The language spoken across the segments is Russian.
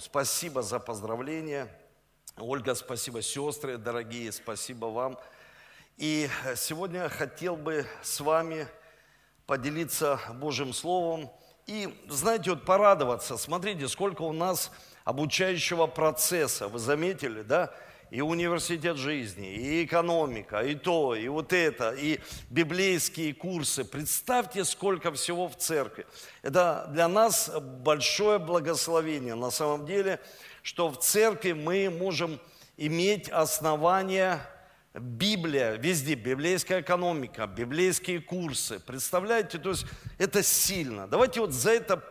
Спасибо за поздравления. Ольга, спасибо, сестры дорогие, спасибо вам. И сегодня хотел бы с вами поделиться Божьим Словом и, знаете, вот порадоваться. Смотрите, сколько у нас обучающего процесса. Вы заметили, да? И университет жизни, и экономика, и то, и вот это, и библейские курсы. Представьте, сколько всего в церкви. Это для нас большое благословение на самом деле, что в церкви мы можем иметь основания Библия, везде, библейская экономика, библейские курсы. Представляете, то есть это сильно. Давайте вот за это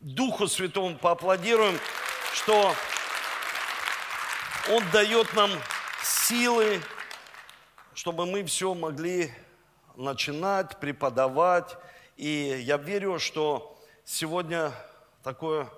Духу Святому поаплодируем, что он дает нам силы, чтобы мы все могли начинать, преподавать. И я верю, что сегодня такое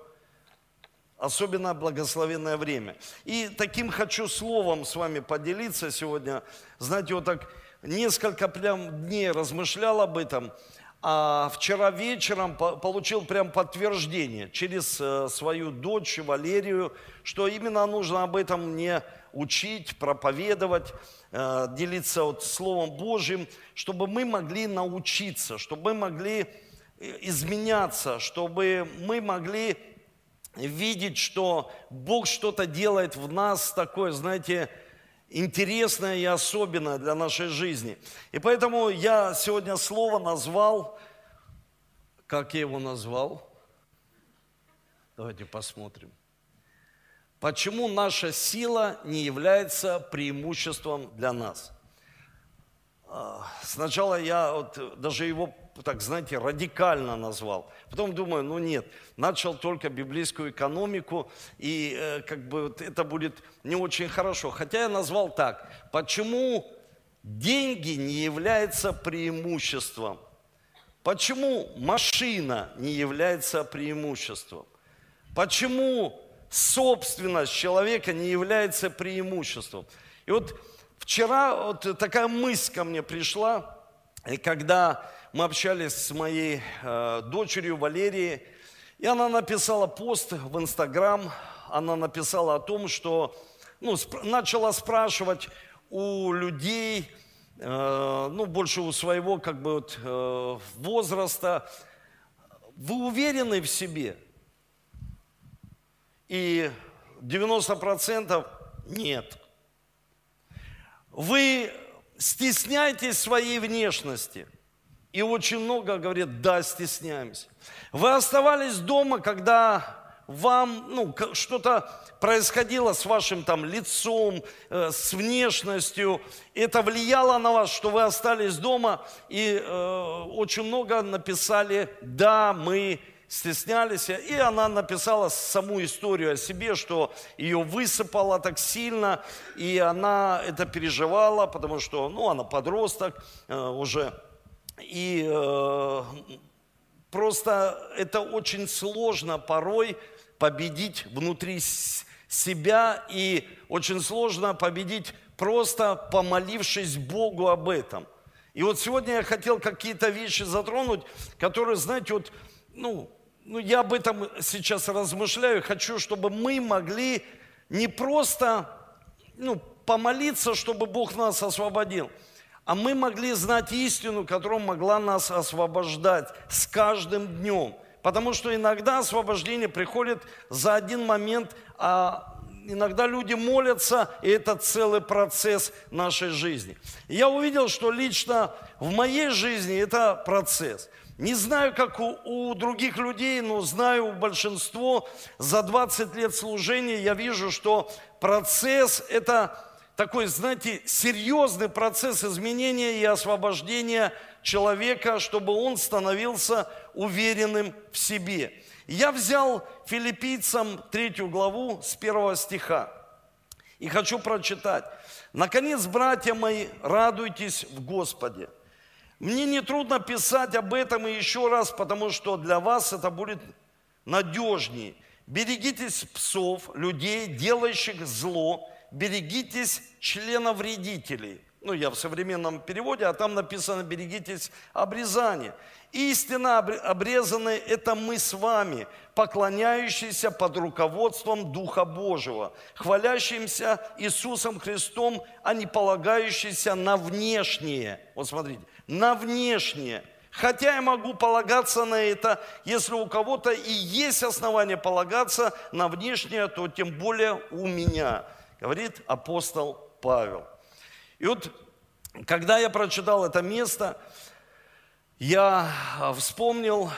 особенно благословенное время. И таким хочу словом с вами поделиться сегодня. Знаете, вот так несколько прям дней размышлял об этом – а вчера вечером получил прям подтверждение через э, свою дочь Валерию, что именно нужно об этом мне учить, проповедовать, э, делиться вот Словом Божьим, чтобы мы могли научиться, чтобы мы могли э, изменяться, чтобы мы могли видеть, что Бог что-то делает в нас такое, знаете, интересное и особенное для нашей жизни. И поэтому я сегодня слово назвал, как я его назвал? Давайте посмотрим. Почему наша сила не является преимуществом для нас? А, сначала я вот даже его, так знаете, радикально назвал. Потом думаю, ну нет, начал только библейскую экономику, и э, как бы вот это будет не очень хорошо. Хотя я назвал так, почему деньги не являются преимуществом? Почему машина не является преимуществом? Почему собственность человека не является преимуществом? И вот вчера вот такая мысль ко мне пришла, и когда мы общались с моей э, дочерью Валерией, и она написала пост в Инстаграм, она написала о том, что ну, сп- начала спрашивать у людей, э, ну, больше у своего как бы вот, э, возраста, вы уверены в себе? И 90% нет. Вы стесняетесь своей внешности – и очень много говорит, да, стесняемся. Вы оставались дома, когда вам ну, что-то происходило с вашим там лицом, э, с внешностью. Это влияло на вас, что вы остались дома. И э, очень много написали, да, мы стеснялись. И она написала саму историю о себе, что ее высыпало так сильно, и она это переживала, потому что ну, она подросток э, уже и э, просто это очень сложно порой победить внутри себя, и очень сложно победить просто помолившись Богу об этом. И вот сегодня я хотел какие-то вещи затронуть, которые, знаете, вот, ну, ну, я об этом сейчас размышляю, хочу, чтобы мы могли не просто ну, помолиться, чтобы Бог нас освободил – а мы могли знать истину, которая могла нас освобождать с каждым днем. Потому что иногда освобождение приходит за один момент, а иногда люди молятся, и это целый процесс нашей жизни. Я увидел, что лично в моей жизни это процесс. Не знаю, как у, у других людей, но знаю у большинства за 20 лет служения я вижу, что процесс – это такой, знаете, серьезный процесс изменения и освобождения человека, чтобы он становился уверенным в себе. Я взял филиппийцам третью главу с первого стиха и хочу прочитать. «Наконец, братья мои, радуйтесь в Господе». Мне не трудно писать об этом и еще раз, потому что для вас это будет надежнее. Берегитесь псов, людей, делающих зло, берегитесь членовредителей. Ну, я в современном переводе, а там написано «берегитесь обрезания». Истинно обрезанные – это мы с вами, поклоняющиеся под руководством Духа Божьего, хвалящимся Иисусом Христом, а не полагающиеся на внешнее. Вот смотрите, на внешнее. Хотя я могу полагаться на это, если у кого-то и есть основания полагаться на внешнее, то тем более у меня, говорит апостол Павел. И вот, когда я прочитал это место, я вспомнил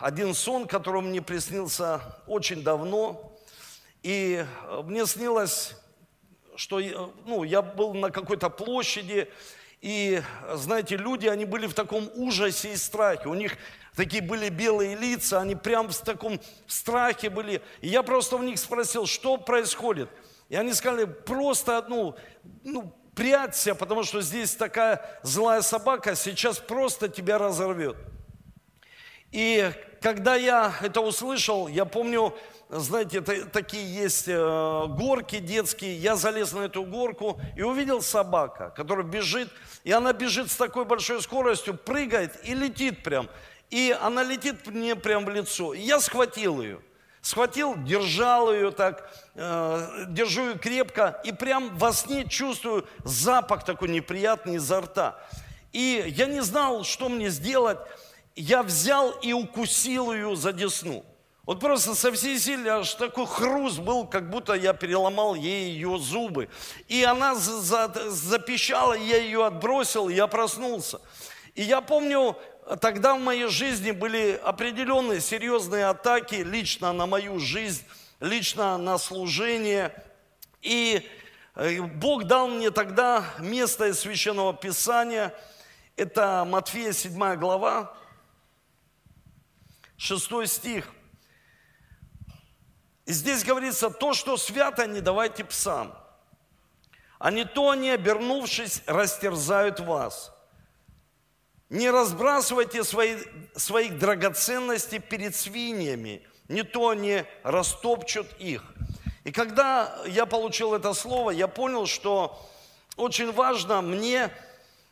один сон, который мне приснился очень давно. И мне снилось, что ну, я был на какой-то площади, и, знаете, люди, они были в таком ужасе и страхе. У них такие были белые лица, они прям в таком страхе были. И я просто у них спросил, что происходит. И они сказали, просто, ну, ну прячься, потому что здесь такая злая собака, сейчас просто тебя разорвет. И когда я это услышал, я помню, знаете, такие есть э, горки детские, я залез на эту горку и увидел собака, которая бежит, и она бежит с такой большой скоростью, прыгает и летит прям. И она летит мне прям в лицо. И я схватил ее – Схватил, держал ее так, э, держу ее крепко, и прям во сне чувствую запах такой неприятный изо рта. И я не знал, что мне сделать. Я взял и укусил ее за десну. Вот просто со всей силы аж такой хруст был, как будто я переломал ей ее зубы. И она за, запищала, я ее отбросил, я проснулся. И я помню, тогда в моей жизни были определенные серьезные атаки лично на мою жизнь, лично на служение. И э, Бог дал мне тогда место из Священного Писания. Это Матфея 7 глава, 6 стих. И здесь говорится, то, что свято, не давайте псам. А не то они, обернувшись, растерзают вас. Не разбрасывайте свои, своих драгоценностей перед свиньями, не то они растопчут их. И когда я получил это слово, я понял, что очень важно мне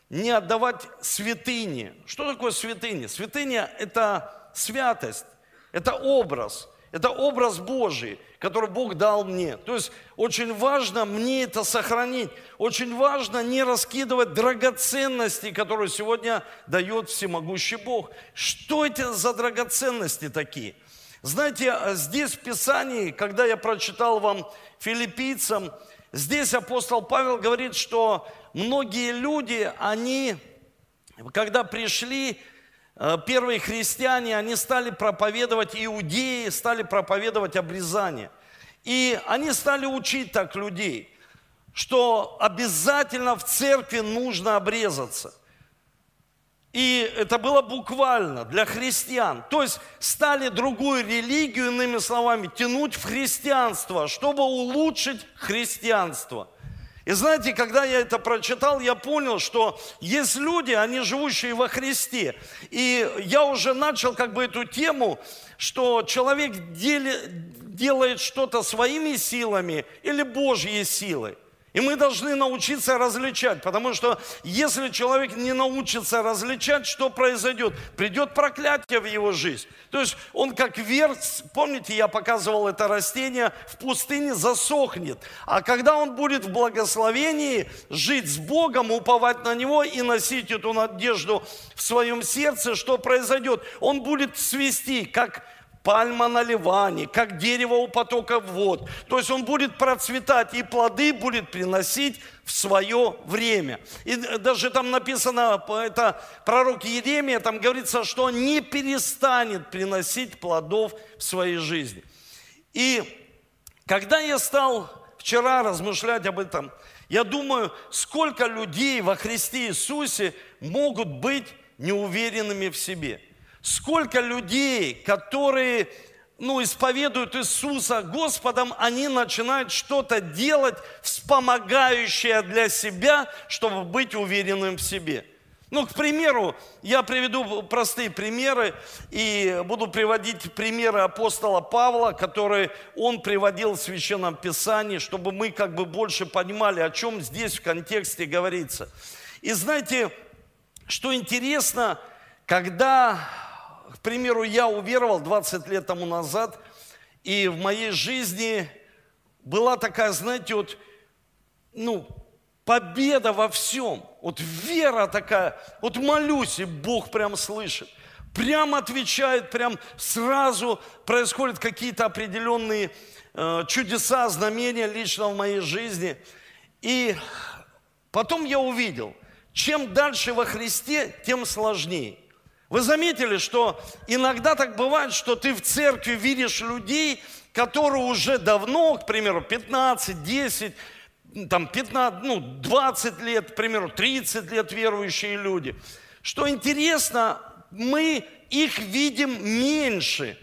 не отдавать святыни. Что такое святыня? Святыня – это святость, это образ, это образ Божий – который Бог дал мне. То есть очень важно мне это сохранить. Очень важно не раскидывать драгоценности, которые сегодня дает всемогущий Бог. Что это за драгоценности такие? Знаете, здесь в Писании, когда я прочитал вам филиппийцам, здесь апостол Павел говорит, что многие люди, они, когда пришли первые христиане, они стали проповедовать иудеи, стали проповедовать обрезание. И они стали учить так людей, что обязательно в церкви нужно обрезаться. И это было буквально для христиан. То есть стали другую религию, иными словами, тянуть в христианство, чтобы улучшить христианство – и знаете, когда я это прочитал, я понял, что есть люди, они живущие во Христе. И я уже начал как бы эту тему, что человек делает что-то своими силами или Божьей силой. И мы должны научиться различать, потому что если человек не научится различать, что произойдет? Придет проклятие в его жизнь. То есть он как верс, помните, я показывал это растение, в пустыне засохнет. А когда он будет в благословении, жить с Богом, уповать на Него и носить эту надежду в своем сердце, что произойдет? Он будет свести, как пальма на Ливане, как дерево у потока вод. То есть он будет процветать и плоды будет приносить в свое время. И даже там написано, это пророк Еремия, там говорится, что он не перестанет приносить плодов в своей жизни. И когда я стал вчера размышлять об этом, я думаю, сколько людей во Христе Иисусе могут быть неуверенными в себе – Сколько людей, которые ну, исповедуют Иисуса Господом, они начинают что-то делать, вспомогающее для себя, чтобы быть уверенным в себе. Ну, к примеру, я приведу простые примеры и буду приводить примеры апостола Павла, которые он приводил в Священном Писании, чтобы мы как бы больше понимали, о чем здесь в контексте говорится. И знаете, что интересно, когда, к примеру, я уверовал 20 лет тому назад, и в моей жизни была такая, знаете, вот, ну, победа во всем. Вот вера такая, вот молюсь, и Бог прям слышит. Прям отвечает, прям сразу происходят какие-то определенные э, чудеса, знамения лично в моей жизни. И потом я увидел, чем дальше во Христе, тем сложнее. Вы заметили, что иногда так бывает, что ты в церкви видишь людей, которые уже давно, к примеру, 15, 10, там 15, ну, 20 лет, к примеру, 30 лет верующие люди. Что интересно, мы их видим меньше,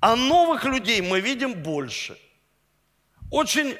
а новых людей мы видим больше. Очень,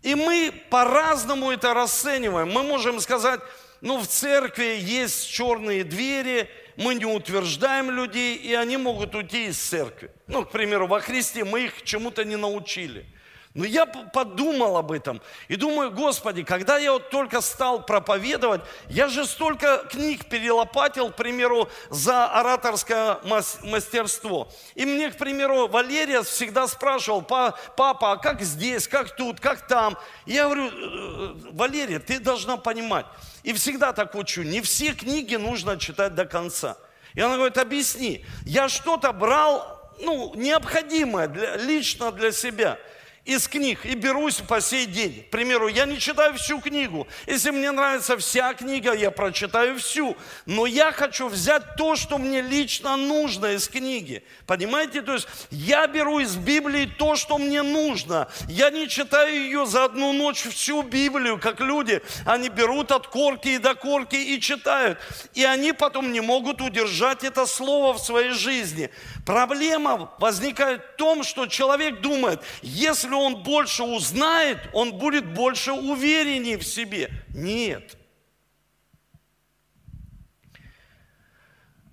и мы по-разному это расцениваем. Мы можем сказать, ну, в церкви есть черные двери, мы не утверждаем людей, и они могут уйти из церкви. Ну, к примеру, во Христе мы их чему-то не научили – но я подумал об этом и думаю, Господи, когда я вот только стал проповедовать, я же столько книг перелопатил, к примеру, за ораторское мастерство. И мне, к примеру, Валерия всегда спрашивал, папа, а как здесь, как тут, как там? И я говорю, «Э, э, Валерия, ты должна понимать. И всегда так учу, не все книги нужно читать до конца. И она говорит, объясни, я что-то брал, ну, необходимое для, лично для себя – из книг и берусь по сей день. К примеру, я не читаю всю книгу. Если мне нравится вся книга, я прочитаю всю. Но я хочу взять то, что мне лично нужно из книги. Понимаете? То есть я беру из Библии то, что мне нужно. Я не читаю ее за одну ночь всю Библию, как люди. Они берут от корки и до корки и читают. И они потом не могут удержать это слово в своей жизни. Проблема возникает в том, что человек думает, если он больше узнает, он будет больше увереннее в себе. Нет.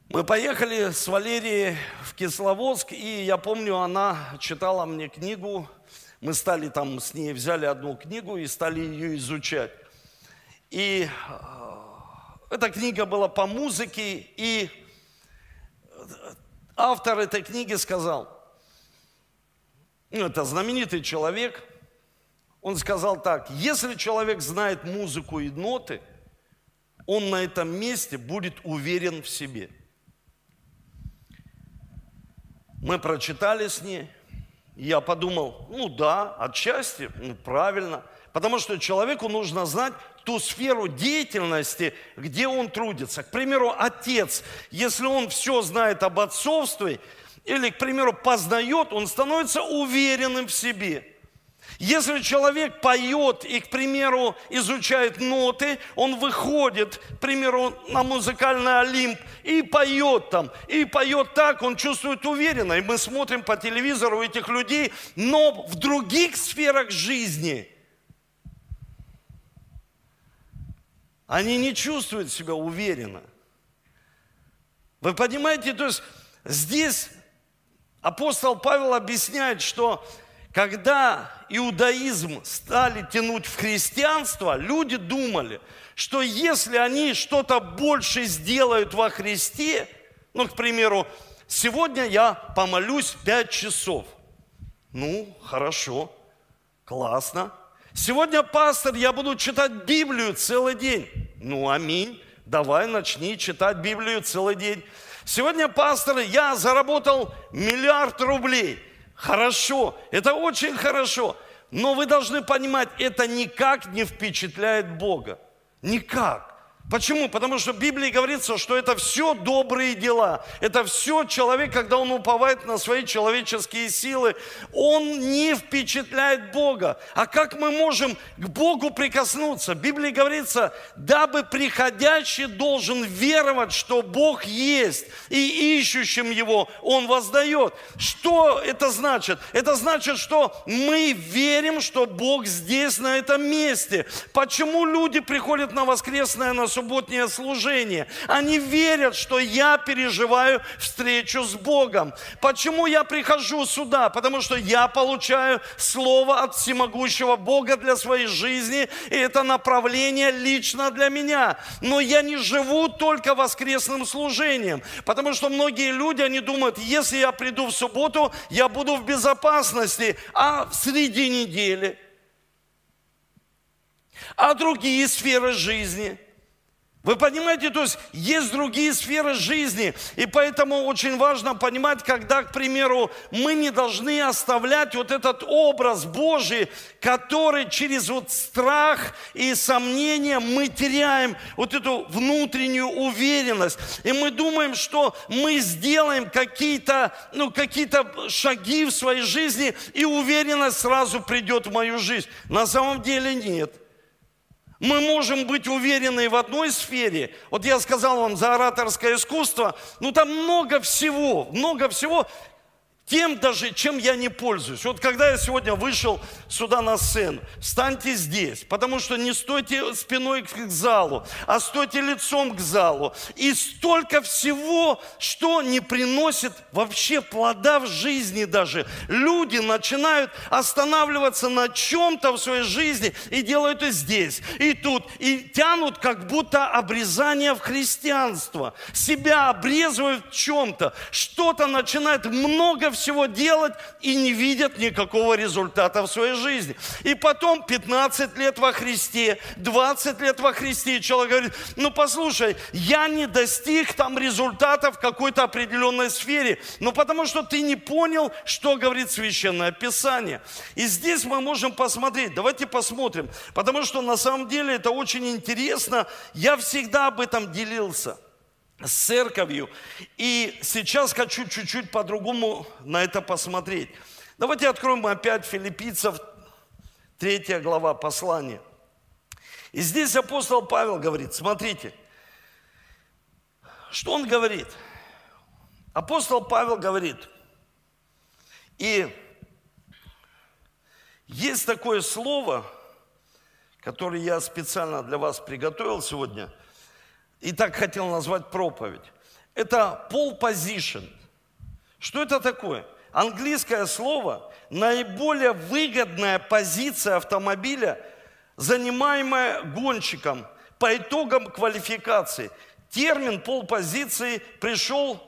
Мы поехали с Валерией в Кисловодск, и я помню, она читала мне книгу. Мы стали там с ней, взяли одну книгу и стали ее изучать. И э, эта книга была по музыке, и автор этой книги сказал, это знаменитый человек, он сказал так, если человек знает музыку и ноты, он на этом месте будет уверен в себе. Мы прочитали с ней, я подумал, ну да, отчасти, ну правильно, потому что человеку нужно знать ту сферу деятельности, где он трудится. К примеру, отец, если он все знает об отцовстве, или, к примеру, познает, он становится уверенным в себе. Если человек поет и, к примеру, изучает ноты, он выходит, к примеру, на музыкальный Олимп и поет там, и поет так, он чувствует уверенно. И мы смотрим по телевизору этих людей, но в других сферах жизни они не чувствуют себя уверенно. Вы понимаете, то есть здесь апостол Павел объясняет, что когда иудаизм стали тянуть в христианство, люди думали, что если они что-то больше сделают во Христе, ну, к примеру, сегодня я помолюсь пять часов. Ну, хорошо, классно. Сегодня, пастор, я буду читать Библию целый день. Ну, аминь. Давай начни читать Библию целый день. Сегодня, пастор, я заработал миллиард рублей. Хорошо, это очень хорошо. Но вы должны понимать, это никак не впечатляет Бога. Никак. Почему? Потому что в Библии говорится, что это все добрые дела. Это все человек, когда он уповает на свои человеческие силы, он не впечатляет Бога. А как мы можем к Богу прикоснуться? В Библии говорится, дабы приходящий должен веровать, что Бог есть, и ищущим Его Он воздает. Что это значит? Это значит, что мы верим, что Бог здесь, на этом месте. Почему люди приходят на воскресное на субботнее служение. Они верят, что я переживаю встречу с Богом. Почему я прихожу сюда? Потому что я получаю слово от всемогущего Бога для своей жизни, и это направление лично для меня. Но я не живу только воскресным служением, потому что многие люди, они думают, если я приду в субботу, я буду в безопасности, а среди недели, а другие сферы жизни – вы понимаете, то есть есть другие сферы жизни, и поэтому очень важно понимать, когда, к примеру, мы не должны оставлять вот этот образ Божий, который через вот страх и сомнения мы теряем вот эту внутреннюю уверенность. И мы думаем, что мы сделаем какие-то ну, какие шаги в своей жизни, и уверенность сразу придет в мою жизнь. На самом деле нет – мы можем быть уверены в одной сфере. Вот я сказал вам за ораторское искусство, ну там много всего, много всего, тем даже, чем я не пользуюсь. Вот когда я сегодня вышел сюда на сцену, встаньте здесь, потому что не стойте спиной к залу, а стойте лицом к залу. И столько всего, что не приносит вообще плода в жизни даже. Люди начинают останавливаться на чем-то в своей жизни и делают и здесь, и тут, и тянут как будто обрезание в христианство. Себя обрезывают в чем-то, что-то начинает много всего делать и не видят никакого результата в своей жизни. И потом 15 лет во Христе, 20 лет во Христе, и человек говорит, ну послушай, я не достиг там результата в какой-то определенной сфере, но потому что ты не понял, что говорит Священное Писание. И здесь мы можем посмотреть, давайте посмотрим, потому что на самом деле это очень интересно, я всегда об этом делился – с церковью. И сейчас хочу чуть-чуть по-другому на это посмотреть. Давайте откроем опять филиппийцев, третья глава послания. И здесь апостол Павел говорит, смотрите, что он говорит? Апостол Павел говорит, и есть такое слово, которое я специально для вас приготовил сегодня – и так хотел назвать проповедь. Это pole position. Что это такое? Английское слово – наиболее выгодная позиция автомобиля, занимаемая гонщиком по итогам квалификации. Термин пол позиции пришел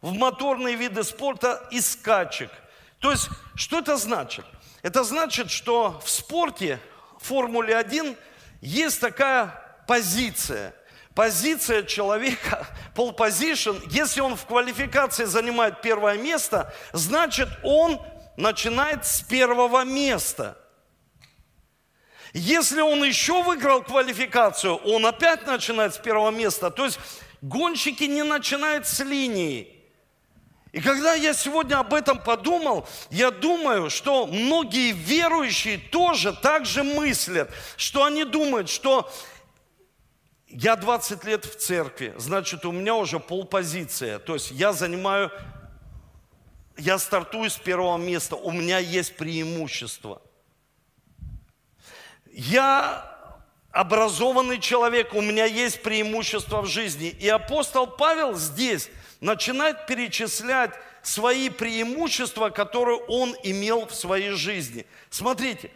в моторные виды спорта из скачек. То есть, что это значит? Это значит, что в спорте, в Формуле 1, есть такая позиция – позиция человека, position, если он в квалификации занимает первое место, значит он начинает с первого места. Если он еще выиграл квалификацию, он опять начинает с первого места. То есть гонщики не начинают с линии. И когда я сегодня об этом подумал, я думаю, что многие верующие тоже так же мыслят, что они думают, что я 20 лет в церкви, значит, у меня уже полпозиция. То есть я занимаю, я стартую с первого места, у меня есть преимущество. Я образованный человек, у меня есть преимущество в жизни. И апостол Павел здесь начинает перечислять свои преимущества, которые он имел в своей жизни. Смотрите,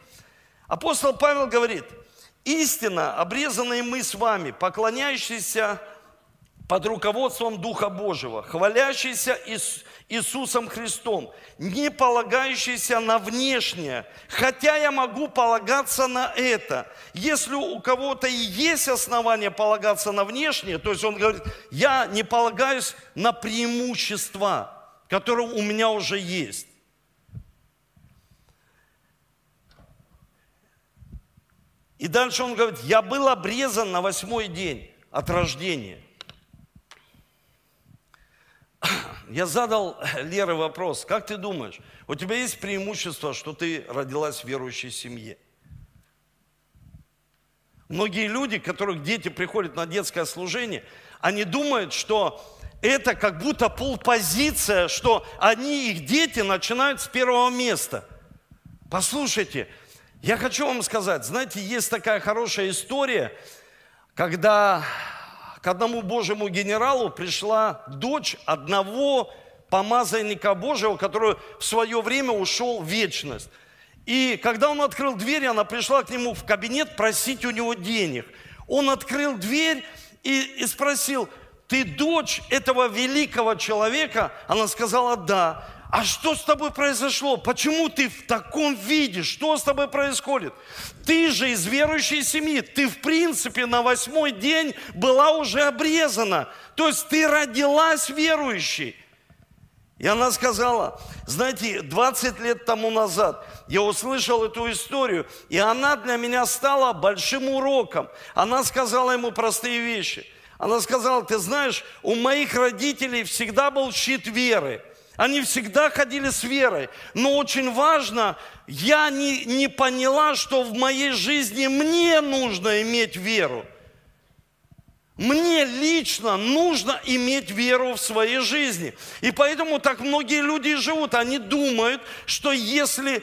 апостол Павел говорит – Истина, обрезанные мы с вами, поклоняющиеся под руководством Духа Божьего, хвалящиеся Иисусом Христом, не полагающиеся на внешнее, хотя я могу полагаться на это. Если у кого-то и есть основания полагаться на внешнее, то есть он говорит, я не полагаюсь на преимущества, которые у меня уже есть. И дальше он говорит, я был обрезан на восьмой день от рождения. Я задал Лере вопрос, как ты думаешь, у тебя есть преимущество, что ты родилась в верующей семье? Многие люди, которых дети приходят на детское служение, они думают, что это как будто полпозиция, что они, их дети, начинают с первого места. Послушайте, я хочу вам сказать, знаете, есть такая хорошая история, когда к одному Божьему генералу пришла дочь одного помазанника Божьего, который в свое время ушел в вечность. И когда он открыл дверь, она пришла к нему в кабинет просить у него денег. Он открыл дверь и, и спросил, ты дочь этого великого человека? Она сказала, да. А что с тобой произошло? Почему ты в таком виде? Что с тобой происходит? Ты же из верующей семьи. Ты, в принципе, на восьмой день была уже обрезана. То есть ты родилась верующей. И она сказала, знаете, 20 лет тому назад я услышал эту историю, и она для меня стала большим уроком. Она сказала ему простые вещи. Она сказала, ты знаешь, у моих родителей всегда был щит веры. Они всегда ходили с верой. Но очень важно, я не, не поняла, что в моей жизни мне нужно иметь веру. Мне лично нужно иметь веру в своей жизни. И поэтому так многие люди живут. Они думают, что если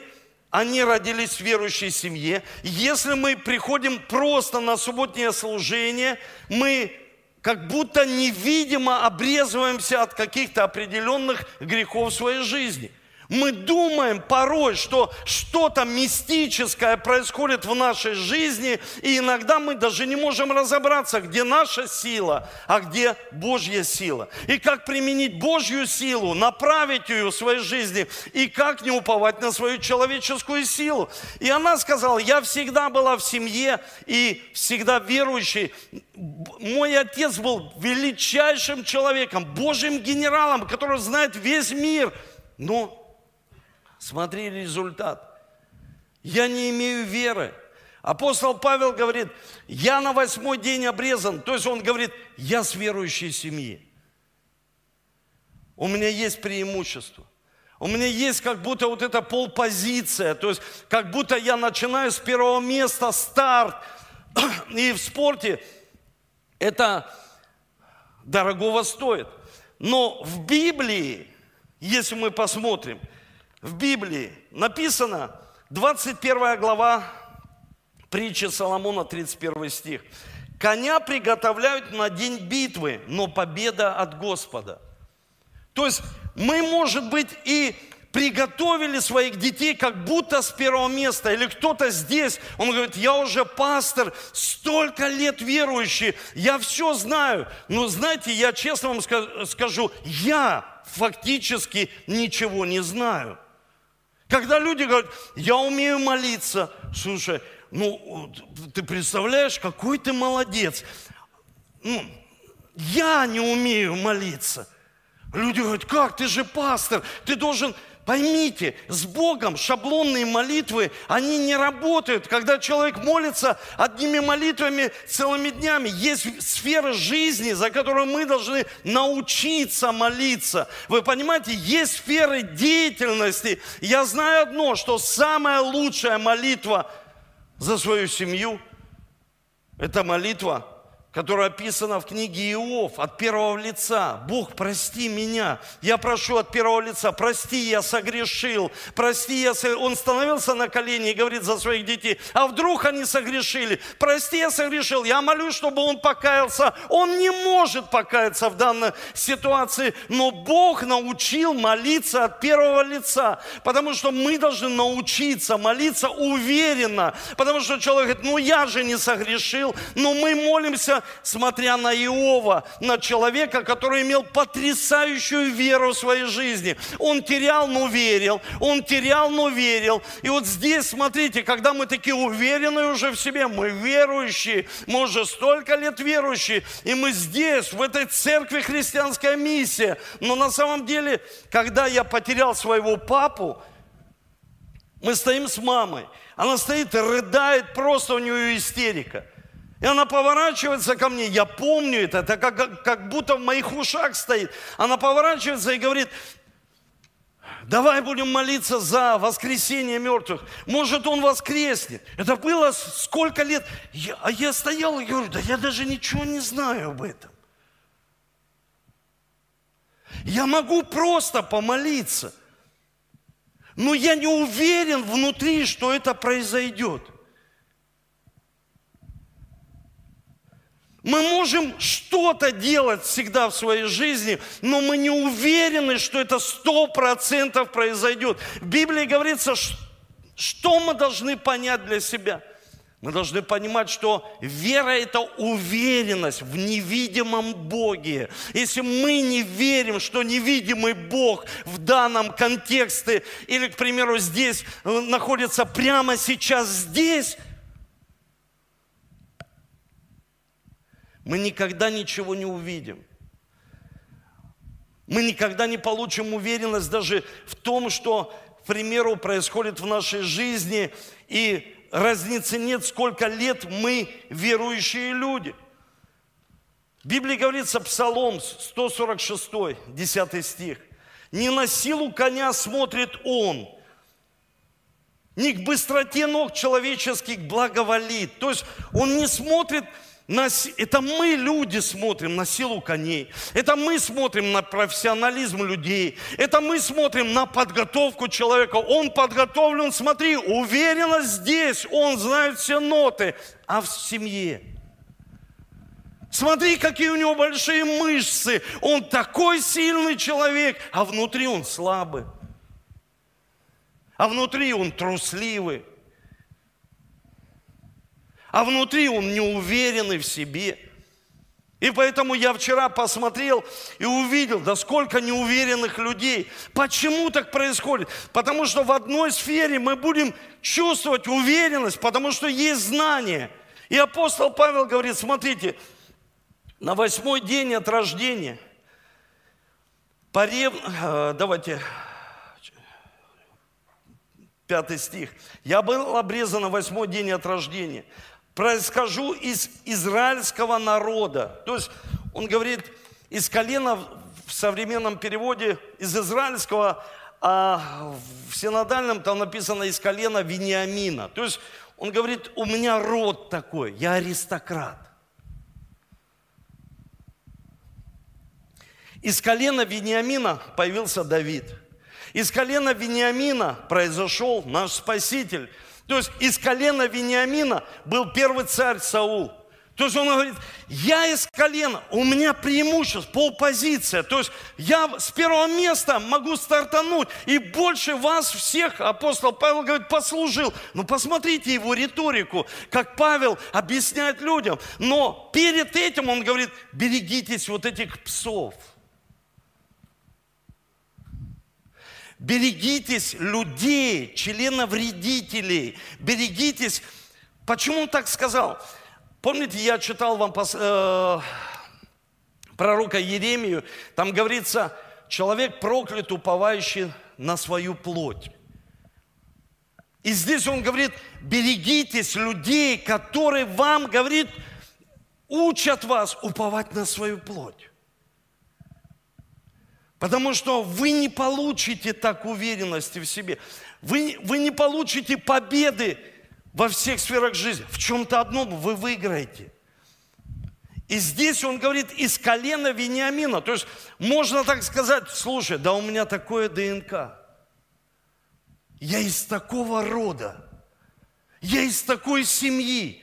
они родились в верующей семье, если мы приходим просто на субботнее служение, мы как будто невидимо обрезываемся от каких-то определенных грехов в своей жизни – мы думаем порой, что что-то мистическое происходит в нашей жизни, и иногда мы даже не можем разобраться, где наша сила, а где Божья сила. И как применить Божью силу, направить ее в своей жизни, и как не уповать на свою человеческую силу. И она сказала, я всегда была в семье и всегда верующей. Мой отец был величайшим человеком, Божьим генералом, который знает весь мир. Но Смотри результат. Я не имею веры. Апостол Павел говорит, я на восьмой день обрезан. То есть он говорит, я с верующей семьи. У меня есть преимущество. У меня есть как будто вот эта полпозиция, то есть как будто я начинаю с первого места, старт. И в спорте это дорогого стоит. Но в Библии, если мы посмотрим – в Библии написано, 21 глава притчи Соломона, 31 стих. «Коня приготовляют на день битвы, но победа от Господа». То есть мы, может быть, и приготовили своих детей как будто с первого места. Или кто-то здесь, он говорит, я уже пастор, столько лет верующий, я все знаю. Но знаете, я честно вам скажу, я фактически ничего не знаю. Когда люди говорят, я умею молиться, слушай, ну, ты представляешь, какой ты молодец. Ну, я не умею молиться. Люди говорят, как, ты же пастор, ты должен Поймите, с Богом шаблонные молитвы, они не работают. Когда человек молится одними молитвами целыми днями, есть сфера жизни, за которую мы должны научиться молиться. Вы понимаете, есть сферы деятельности. Я знаю одно, что самая лучшая молитва за свою семью – это молитва которая описана в книге Иов от первого лица. Бог, прости меня. Я прошу от первого лица, прости, я согрешил. Прости, я согрешил. Он становился на колени и говорит за своих детей, а вдруг они согрешили? Прости, я согрешил. Я молюсь, чтобы он покаялся. Он не может покаяться в данной ситуации, но Бог научил молиться от первого лица, потому что мы должны научиться молиться уверенно, потому что человек говорит, ну я же не согрешил, но мы молимся смотря на Иова, на человека, который имел потрясающую веру в своей жизни. Он терял, но верил. Он терял, но верил. И вот здесь, смотрите, когда мы такие уверенные уже в себе, мы верующие, мы уже столько лет верующие, и мы здесь, в этой церкви христианская миссия. Но на самом деле, когда я потерял своего папу, мы стоим с мамой. Она стоит и рыдает, просто у нее истерика. И она поворачивается ко мне, я помню это, это как, как будто в моих ушах стоит. Она поворачивается и говорит, давай будем молиться за воскресение мертвых. Может, он воскреснет. Это было сколько лет. Я, а я стоял и говорю, да я даже ничего не знаю об этом. Я могу просто помолиться, но я не уверен внутри, что это произойдет. Мы можем что-то делать всегда в своей жизни, но мы не уверены, что это сто процентов произойдет. В Библии говорится, что мы должны понять для себя – мы должны понимать, что вера – это уверенность в невидимом Боге. Если мы не верим, что невидимый Бог в данном контексте, или, к примеру, здесь э, находится прямо сейчас здесь, мы никогда ничего не увидим. Мы никогда не получим уверенность даже в том, что, к примеру, происходит в нашей жизни, и разницы нет, сколько лет мы верующие люди. В Библии говорится, Псалом 146, 10 стих. «Не на силу коня смотрит он, не к быстроте ног человеческих благоволит». То есть он не смотрит это мы, люди, смотрим на силу коней. Это мы смотрим на профессионализм людей. Это мы смотрим на подготовку человека. Он подготовлен, смотри, уверенно здесь. Он знает все ноты. А в семье? Смотри, какие у него большие мышцы. Он такой сильный человек, а внутри он слабый. А внутри он трусливый а внутри он неуверенный в себе. И поэтому я вчера посмотрел и увидел, да сколько неуверенных людей. Почему так происходит? Потому что в одной сфере мы будем чувствовать уверенность, потому что есть знание. И апостол Павел говорит, смотрите, на восьмой день от рождения, порев... Э, давайте, пятый стих. Я был обрезан на восьмой день от рождения происхожу из израильского народа. То есть он говорит, из колена в современном переводе из израильского, а в синодальном там написано из колена Вениамина. То есть он говорит, у меня род такой, я аристократ. Из колена Вениамина появился Давид. Из колена Вениамина произошел наш Спаситель – то есть из колена Вениамина был первый царь Саул. То есть он говорит, я из колена, у меня преимущество, полпозиция. То есть я с первого места могу стартануть и больше вас всех, апостол Павел говорит, послужил. Ну посмотрите его риторику, как Павел объясняет людям. Но перед этим он говорит, берегитесь вот этих псов – Берегитесь людей, членовредителей. Берегитесь. Почему он так сказал? Помните, я читал вам пос, э, пророка Еремию, там говорится, человек проклят, уповающий на свою плоть. И здесь он говорит, берегитесь людей, которые вам, говорит, учат вас уповать на свою плоть. Потому что вы не получите так уверенности в себе. Вы, вы не получите победы во всех сферах жизни. В чем-то одном вы выиграете. И здесь он говорит из колена Вениамина. То есть можно так сказать, слушай, да у меня такое ДНК. Я из такого рода. Я из такой семьи.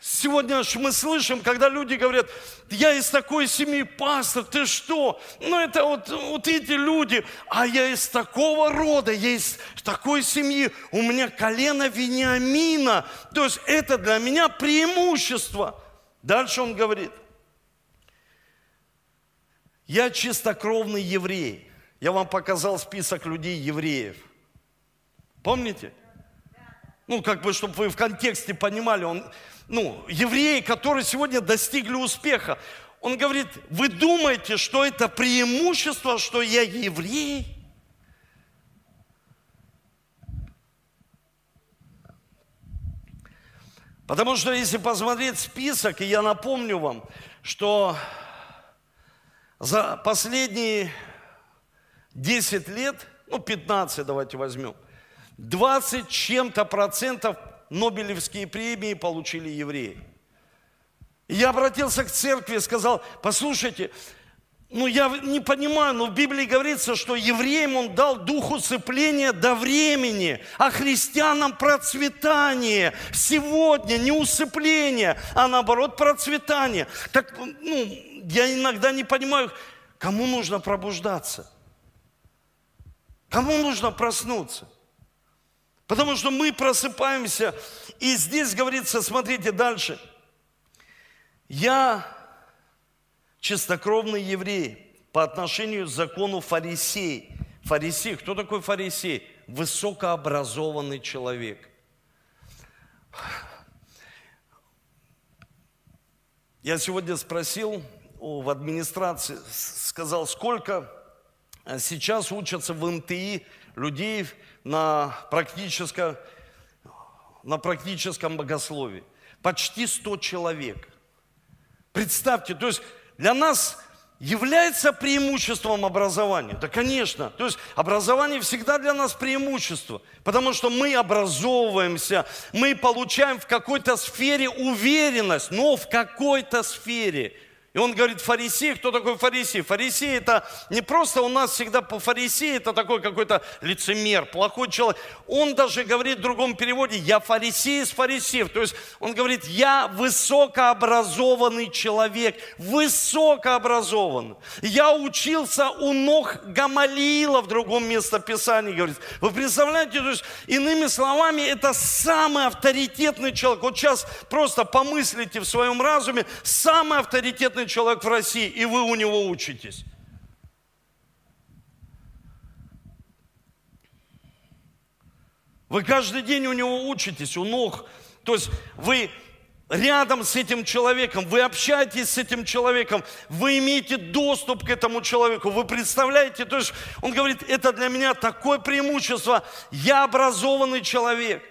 Сегодня мы слышим, когда люди говорят, я из такой семьи, пастор, ты что? Ну это вот, вот эти люди, а я из такого рода, я из такой семьи, у меня колено Вениамина. То есть это для меня преимущество. Дальше он говорит, я чистокровный еврей. Я вам показал список людей евреев. Помните? Ну, как бы, чтобы вы в контексте понимали, он, ну, евреи, которые сегодня достигли успеха. Он говорит, вы думаете, что это преимущество, что я еврей? Потому что если посмотреть список, и я напомню вам, что за последние 10 лет, ну 15 давайте возьмем, 20 чем-то процентов Нобелевские премии получили евреи. я обратился к церкви и сказал, послушайте, ну, я не понимаю, но в Библии говорится, что евреям он дал дух усыпления до времени, а христианам процветание. Сегодня не усыпление, а наоборот процветание. Так, ну, я иногда не понимаю, кому нужно пробуждаться? Кому нужно проснуться? Потому что мы просыпаемся, и здесь говорится, смотрите дальше. Я чистокровный еврей по отношению к закону фарисей. Фарисей, кто такой фарисей? Высокообразованный человек. Я сегодня спросил в администрации, сказал, сколько сейчас учатся в МТИ людей на практическом, на практическом богословии. Почти 100 человек. Представьте, то есть для нас является преимуществом образования? Да, конечно. То есть образование всегда для нас преимущество, потому что мы образовываемся, мы получаем в какой-то сфере уверенность, но в какой-то сфере – и он говорит, фарисей, кто такой фарисей? Фарисей это не просто у нас всегда по фарисеи, это такой какой-то лицемер, плохой человек. Он даже говорит в другом переводе, я фарисей из фарисеев. То есть он говорит, я высокообразованный человек, высокообразованный. Я учился у ног Гамалиила в другом местописании, говорит. Вы представляете, то есть иными словами, это самый авторитетный человек. Вот сейчас просто помыслите в своем разуме, самый авторитетный авторитетный человек в России, и вы у него учитесь. Вы каждый день у него учитесь, у ног. То есть вы рядом с этим человеком, вы общаетесь с этим человеком, вы имеете доступ к этому человеку, вы представляете, то есть он говорит, это для меня такое преимущество, я образованный человек.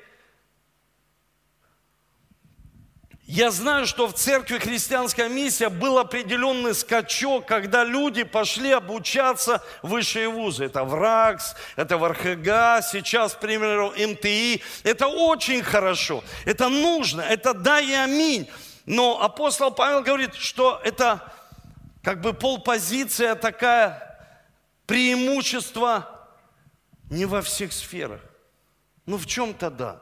Я знаю, что в церкви христианская миссия был определенный скачок, когда люди пошли обучаться в высшие вузы. Это ВРАКС, это ВРХГ, сейчас, к примеру, МТИ. Это очень хорошо, это нужно, это да и аминь. Но апостол Павел говорит, что это как бы полпозиция такая, преимущество не во всех сферах. Ну в чем-то да.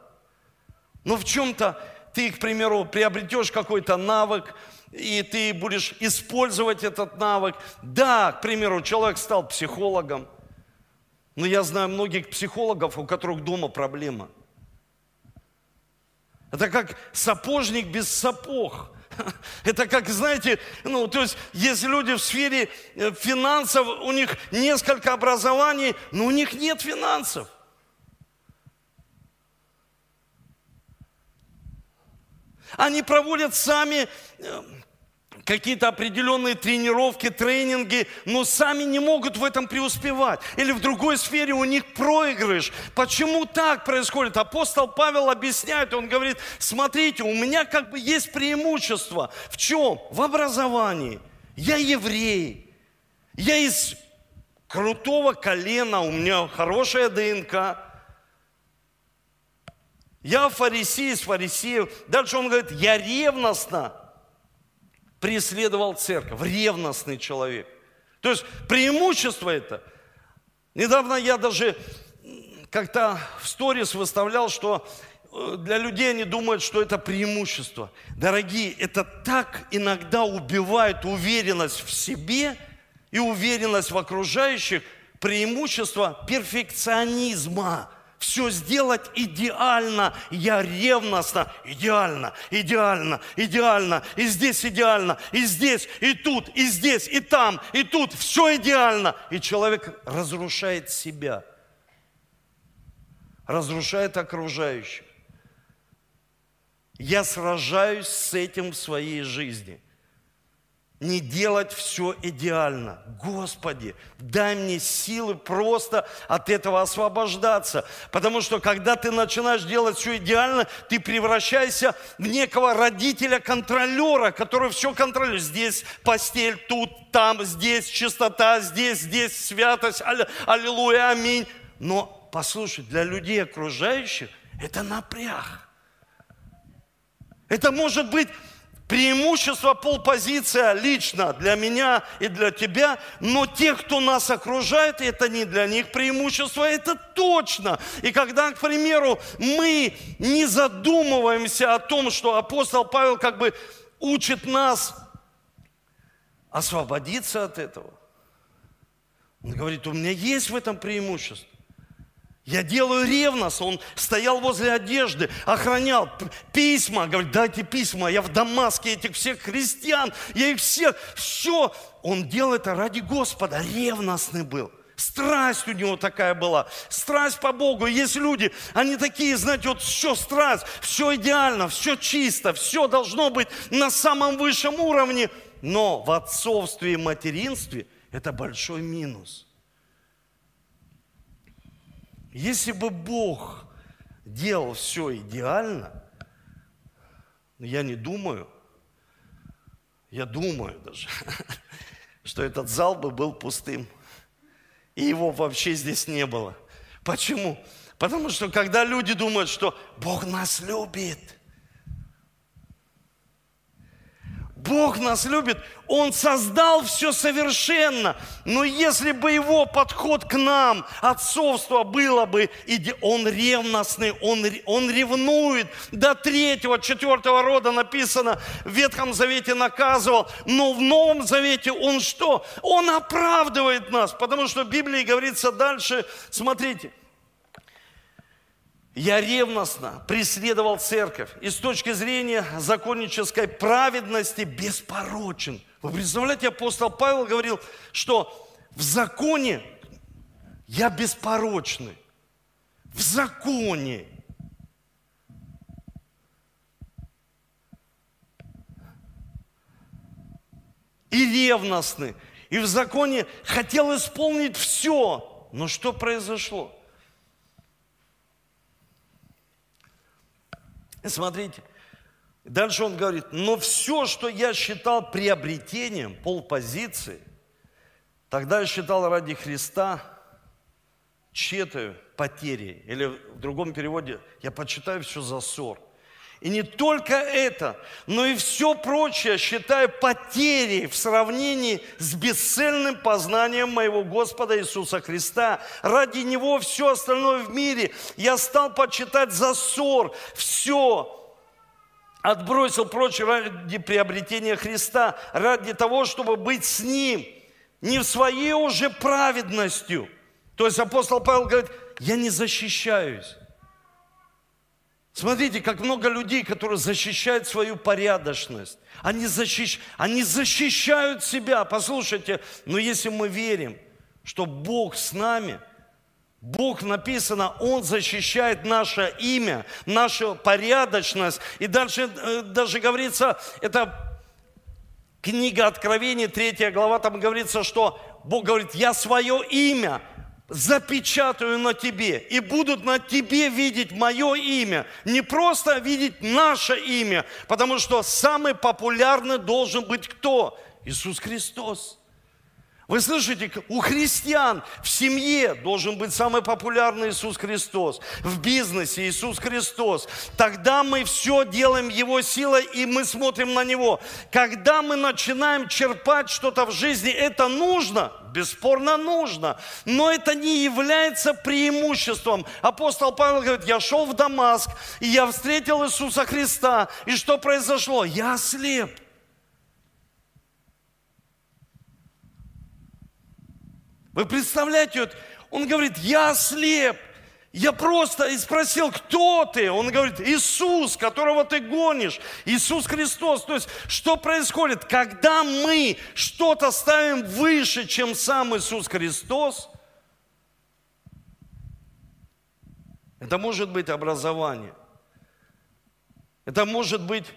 Ну в чем-то ты, к примеру, приобретешь какой-то навык, и ты будешь использовать этот навык. Да, к примеру, человек стал психологом, но я знаю многих психологов, у которых дома проблема. Это как сапожник без сапог. Это как, знаете, ну, то есть, есть люди в сфере э, финансов, у них несколько образований, но у них нет финансов. Они проводят сами э, какие-то определенные тренировки, тренинги, но сами не могут в этом преуспевать. Или в другой сфере у них проигрыш. Почему так происходит? Апостол Павел объясняет, он говорит, смотрите, у меня как бы есть преимущество. В чем? В образовании. Я еврей. Я из крутого колена, у меня хорошая ДНК. Я фарисей из фарисеев. Дальше он говорит, я ревностно преследовал церковь. Ревностный человек. То есть преимущество это. Недавно я даже как-то в сторис выставлял, что э, для людей они думают, что это преимущество. Дорогие, это так иногда убивает уверенность в себе и уверенность в окружающих, преимущество перфекционизма все сделать идеально. Я ревностно, идеально, идеально, идеально. И здесь идеально, и здесь, и тут, и здесь, и там, и тут. Все идеально. И человек разрушает себя. Разрушает окружающих. Я сражаюсь с этим в своей жизни – не делать все идеально. Господи, дай мне силы просто от этого освобождаться. Потому что когда ты начинаешь делать все идеально, ты превращаешься в некого родителя-контролера, который все контролирует. Здесь постель, тут, там, здесь чистота, здесь, здесь святость, алле, аллилуйя, аминь. Но, послушай, для людей окружающих это напряг. Это может быть Преимущество полпозиция лично для меня и для тебя, но те, кто нас окружает, это не для них преимущество, это точно. И когда, к примеру, мы не задумываемся о том, что апостол Павел как бы учит нас освободиться от этого, он говорит, у меня есть в этом преимущество. Я делаю ревностно. Он стоял возле одежды, охранял письма. Говорит, дайте письма, я в Дамаске этих всех христиан, я их всех, все. Он делал это ради Господа, ревностный был. Страсть у него такая была. Страсть по Богу. Есть люди, они такие, знаете, вот все страсть, все идеально, все чисто, все должно быть на самом высшем уровне. Но в отцовстве и материнстве это большой минус – если бы Бог делал все идеально, я не думаю, я думаю даже, что этот зал бы был пустым. И его вообще здесь не было. Почему? Потому что когда люди думают, что Бог нас любит – Бог нас любит, Он создал все совершенно. Но если бы Его подход к нам, отцовство было бы, Он ревностный, Он, он ревнует. До третьего, четвертого рода написано, в Ветхом Завете наказывал, но в Новом Завете Он что? Он оправдывает нас, потому что в Библии говорится дальше, смотрите, я ревностно преследовал церковь и с точки зрения законнической праведности беспорочен. Вы представляете, апостол Павел говорил, что в законе я беспорочный. В законе. И ревностный. И в законе хотел исполнить все. Но что произошло? Смотрите, дальше он говорит, но все, что я считал приобретением, полпозиции, тогда я считал ради Христа тщетою, потерей. Или в другом переводе, я почитаю все за ссор. И не только это, но и все прочее считаю потерей в сравнении с бесцельным познанием моего Господа Иисуса Христа. Ради Него все остальное в мире я стал почитать за ссор. Все отбросил прочь ради приобретения Христа, ради того, чтобы быть с Ним, не в своей уже праведностью. То есть апостол Павел говорит, я не защищаюсь. Смотрите, как много людей, которые защищают свою порядочность. Они, защищ... Они защищают себя. Послушайте, но если мы верим, что Бог с нами, Бог написано, Он защищает наше имя, нашу порядочность. И дальше э, даже говорится, это книга Откровения, третья глава, там говорится, что Бог говорит, я свое имя запечатаю на тебе, и будут на тебе видеть мое имя. Не просто видеть наше имя, потому что самый популярный должен быть кто? Иисус Христос. Вы слышите, у христиан в семье должен быть самый популярный Иисус Христос, в бизнесе Иисус Христос. Тогда мы все делаем Его силой, и мы смотрим на Него. Когда мы начинаем черпать что-то в жизни, это нужно, бесспорно нужно, но это не является преимуществом. Апостол Павел говорит, я шел в Дамаск, и я встретил Иисуса Христа, и что произошло? Я ослеп. Вы представляете, вот он говорит, я слеп. Я просто и спросил, кто ты? Он говорит, Иисус, которого ты гонишь. Иисус Христос. То есть, что происходит? Когда мы что-то ставим выше, чем сам Иисус Христос, это может быть образование. Это может быть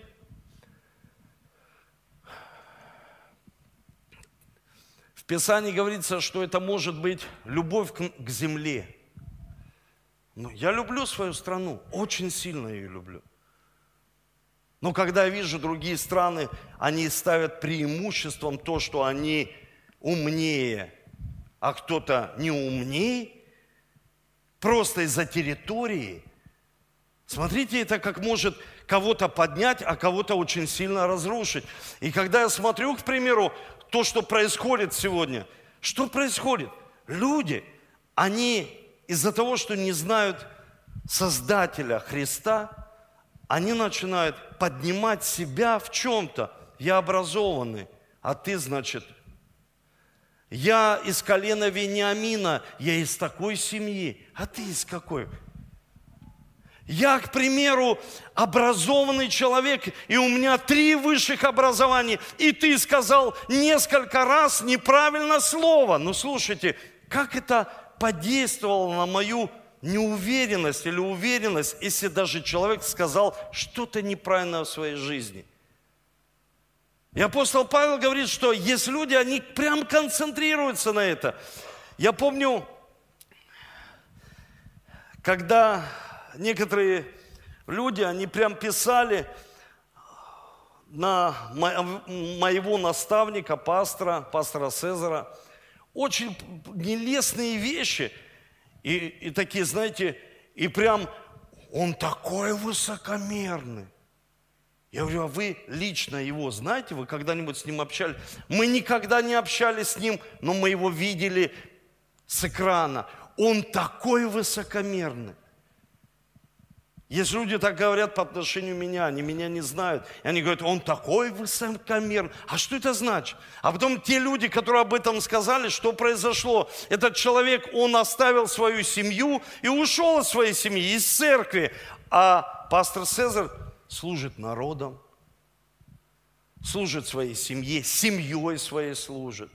Писании говорится, что это может быть любовь к, земле. Но я люблю свою страну, очень сильно ее люблю. Но когда я вижу другие страны, они ставят преимуществом то, что они умнее, а кто-то не умнее, просто из-за территории. Смотрите, это как может кого-то поднять, а кого-то очень сильно разрушить. И когда я смотрю, к примеру, то, что происходит сегодня, что происходит? Люди, они из-за того, что не знают Создателя Христа, они начинают поднимать себя в чем-то. Я образованный, а ты, значит, я из колена Вениамина, я из такой семьи, а ты из какой? Я, к примеру, образованный человек, и у меня три высших образования, и ты сказал несколько раз неправильно слово. Ну, слушайте, как это подействовало на мою неуверенность или уверенность, если даже человек сказал что-то неправильное в своей жизни? И апостол Павел говорит, что есть люди, они прям концентрируются на это. Я помню, когда некоторые люди, они прям писали на моего наставника, пастора, пастора Цезара, очень нелестные вещи. И, и такие, знаете, и прям он такой высокомерный. Я говорю, а вы лично его знаете? Вы когда-нибудь с ним общались? Мы никогда не общались с ним, но мы его видели с экрана. Он такой высокомерный. Есть люди так говорят по отношению меня, они меня не знают. И они говорят, он такой высокомерный. А что это значит? А потом те люди, которые об этом сказали, что произошло? Этот человек, он оставил свою семью и ушел из своей семьи, из церкви. А пастор Цезарь служит народом, служит своей семье, семьей своей служит.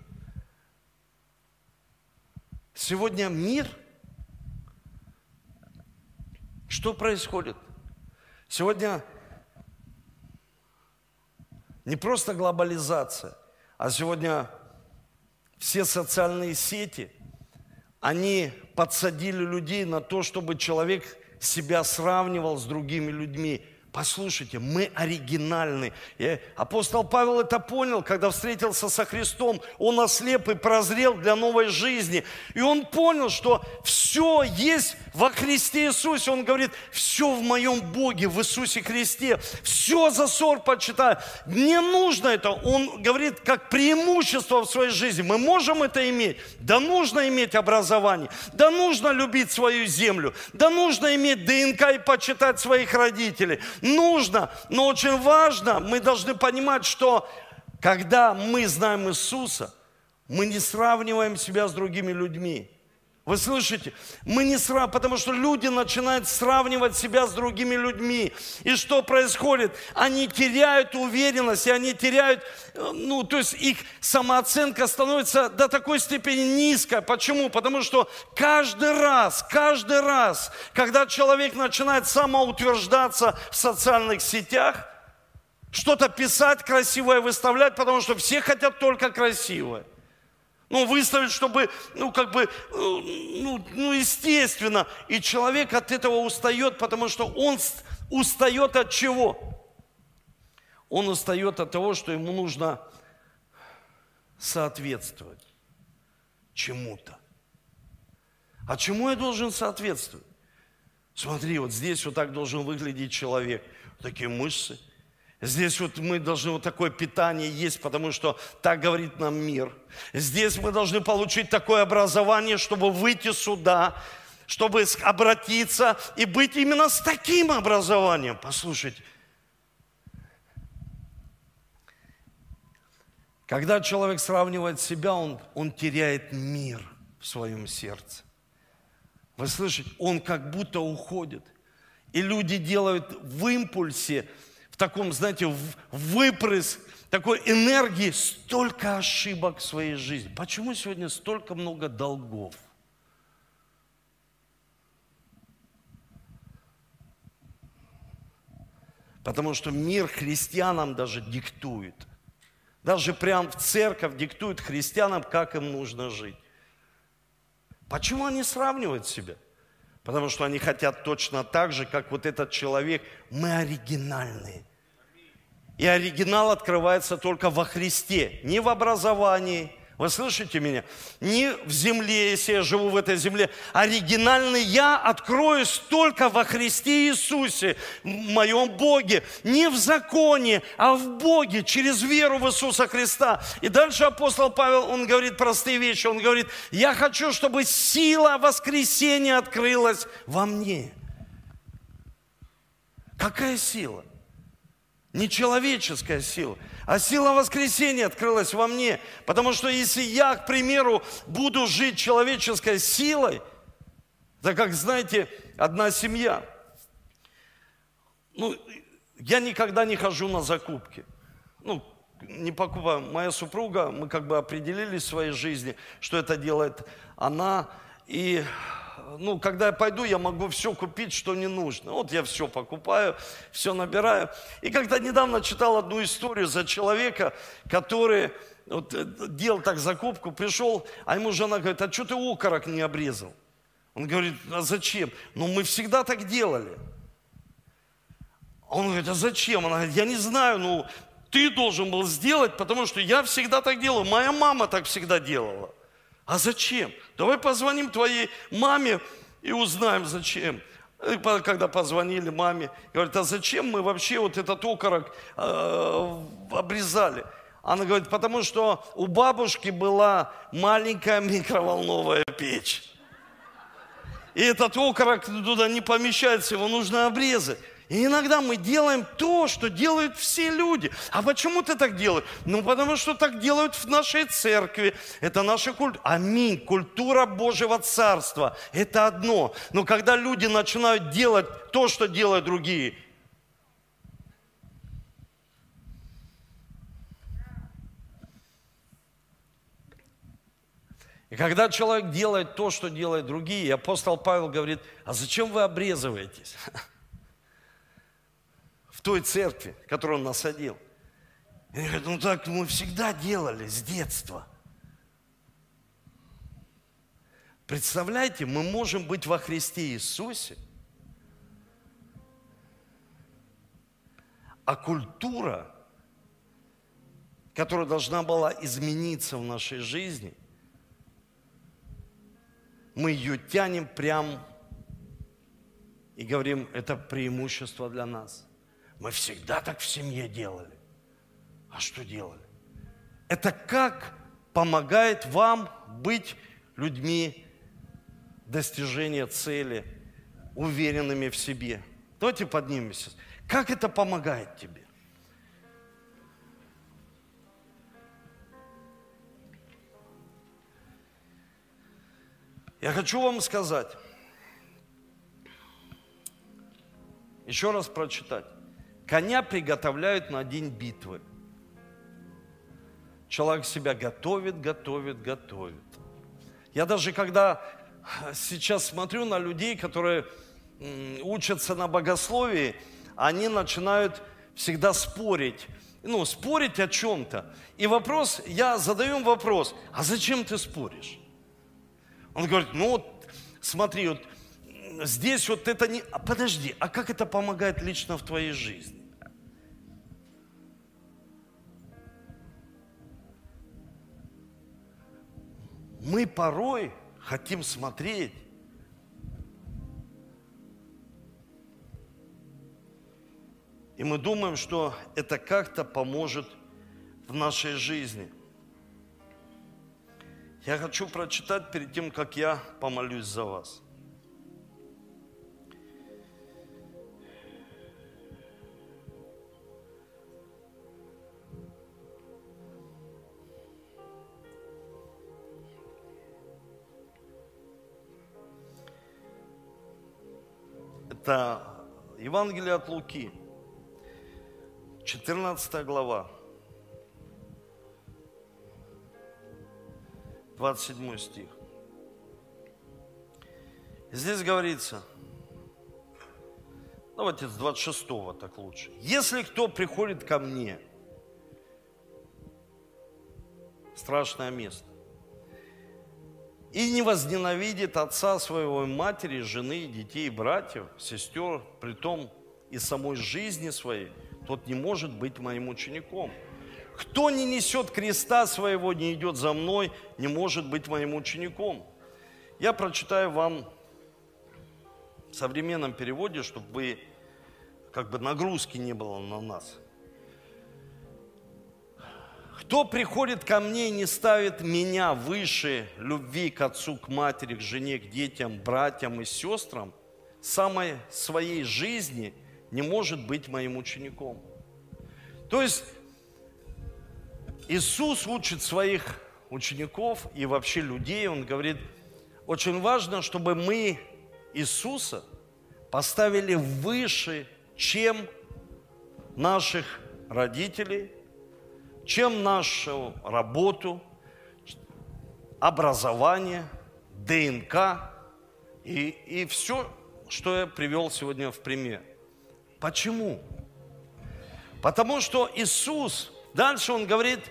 Сегодня мир – что происходит? Сегодня не просто глобализация, а сегодня все социальные сети, они подсадили людей на то, чтобы человек себя сравнивал с другими людьми, Послушайте, мы оригинальны. И апостол Павел это понял, когда встретился со Христом. Он ослеп и прозрел для новой жизни. И он понял, что все есть во Христе Иисусе. Он говорит, все в моем Боге, в Иисусе Христе. Все за ссор почитаю. Не нужно это. Он говорит, как преимущество в своей жизни. Мы можем это иметь. Да нужно иметь образование. Да нужно любить свою землю. Да нужно иметь ДНК и почитать своих родителей нужно, но очень важно, мы должны понимать, что когда мы знаем Иисуса, мы не сравниваем себя с другими людьми. Вы слышите? Мы не сравниваем, потому что люди начинают сравнивать себя с другими людьми. И что происходит? Они теряют уверенность, и они теряют, ну, то есть их самооценка становится до такой степени низкой. Почему? Потому что каждый раз, каждый раз, когда человек начинает самоутверждаться в социальных сетях, что-то писать красивое, выставлять, потому что все хотят только красивое. Ну, выставить, чтобы, ну, как бы, э, ну, ну, естественно. И человек от этого устает, потому что он устает от чего? Он устает от того, что ему нужно соответствовать чему-то. А чему я должен соответствовать? Смотри, вот здесь вот так должен выглядеть человек. Такие мышцы. Здесь вот мы должны вот такое питание есть, потому что так говорит нам мир. Здесь мы должны получить такое образование, чтобы выйти сюда, чтобы обратиться и быть именно с таким образованием. Послушайте, когда человек сравнивает себя, он, он теряет мир в своем сердце. Вы слышите, он как будто уходит. И люди делают в импульсе – в таком, знаете, выпрыск такой энергии, столько ошибок в своей жизни. Почему сегодня столько много долгов? Потому что мир христианам даже диктует. Даже прям в церковь диктует христианам, как им нужно жить. Почему они сравнивают себя? Потому что они хотят точно так же, как вот этот человек. Мы оригинальные. И оригинал открывается только во Христе. Не в образовании, Вы слышите меня? Не в земле, если я живу в этой земле. Оригинальный я откроюсь только во Христе Иисусе, в моем Боге. Не в законе, а в Боге, через веру в Иисуса Христа. И дальше апостол Павел, он говорит простые вещи. Он говорит, я хочу, чтобы сила воскресения открылась во мне. Какая сила? Нечеловеческая сила. А сила воскресения открылась во мне. Потому что если я, к примеру, буду жить человеческой силой, так как, знаете, одна семья, ну, я никогда не хожу на закупки. Ну, не покупаю. Моя супруга, мы как бы определились в своей жизни, что это делает она. И ну, когда я пойду, я могу все купить, что не нужно. Вот я все покупаю, все набираю. И когда недавно читал одну историю за человека, который вот, э, делал так закупку, пришел, а ему жена говорит, а что ты окорок не обрезал? Он говорит, а зачем? Ну, мы всегда так делали. Он говорит, а зачем? Она говорит, я не знаю, ну, ты должен был сделать, потому что я всегда так делал. Моя мама так всегда делала. А зачем? Давай позвоним твоей маме и узнаем, зачем. И когда позвонили маме, говорят, а зачем мы вообще вот этот окорок э, обрезали? Она говорит, потому что у бабушки была маленькая микроволновая печь. И этот окорок туда не помещается, его нужно обрезать. И иногда мы делаем то, что делают все люди. А почему ты так делаешь? Ну, потому что так делают в нашей церкви. Это наша культура. Аминь. Культура Божьего Царства. Это одно. Но когда люди начинают делать то, что делают другие, И когда человек делает то, что делают другие, апостол Павел говорит, а зачем вы обрезываетесь? той церкви, которую он насадил. И они говорят, ну так мы всегда делали с детства. Представляете, мы можем быть во Христе Иисусе, а культура, которая должна была измениться в нашей жизни, мы ее тянем прям и говорим, это преимущество для нас – мы всегда так в семье делали. А что делали? Это как помогает вам быть людьми достижения цели, уверенными в себе. Давайте поднимемся. Как это помогает тебе? Я хочу вам сказать, еще раз прочитать. Коня приготовляют на день битвы. Человек себя готовит, готовит, готовит. Я даже когда сейчас смотрю на людей, которые учатся на богословии, они начинают всегда спорить. Ну, спорить о чем-то. И вопрос, я задаю им вопрос, а зачем ты споришь? Он говорит, ну вот, смотри, вот здесь вот это не... А подожди, а как это помогает лично в твоей жизни? Мы порой хотим смотреть И мы думаем, что это как-то поможет в нашей жизни. Я хочу прочитать перед тем, как я помолюсь за вас. Это Евангелие от Луки, 14 глава, 27 стих. Здесь говорится, давайте с 26 так лучше. Если кто приходит ко мне, страшное место, и не возненавидит отца своего, матери, жены, детей, братьев, сестер, при том и самой жизни своей, тот не может быть моим учеником. кто не несет креста своего, не идет за мной, не может быть моим учеником. Я прочитаю вам в современном переводе, чтобы вы, как бы нагрузки не было на нас. Кто приходит ко мне и не ставит меня выше любви к отцу, к матери, к жене, к детям, братьям и сестрам, самой своей жизни не может быть моим учеником. То есть Иисус учит своих учеников и вообще людей, Он говорит, очень важно, чтобы мы Иисуса поставили выше, чем наших родителей, чем нашу работу, образование, ДНК и, и все, что я привел сегодня в пример. Почему? Потому что Иисус, дальше Он говорит –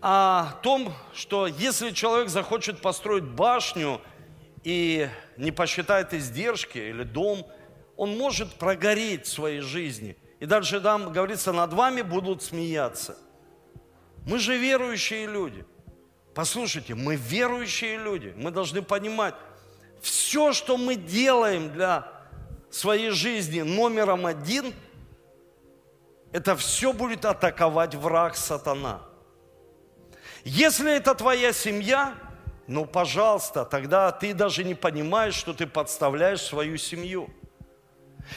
о том, что если человек захочет построить башню и не посчитает издержки или дом, он может прогореть в своей жизни. И дальше там говорится, над вами будут смеяться. Мы же верующие люди. Послушайте, мы верующие люди. Мы должны понимать, все, что мы делаем для своей жизни номером один, это все будет атаковать враг сатана – если это твоя семья, ну, пожалуйста, тогда ты даже не понимаешь, что ты подставляешь свою семью –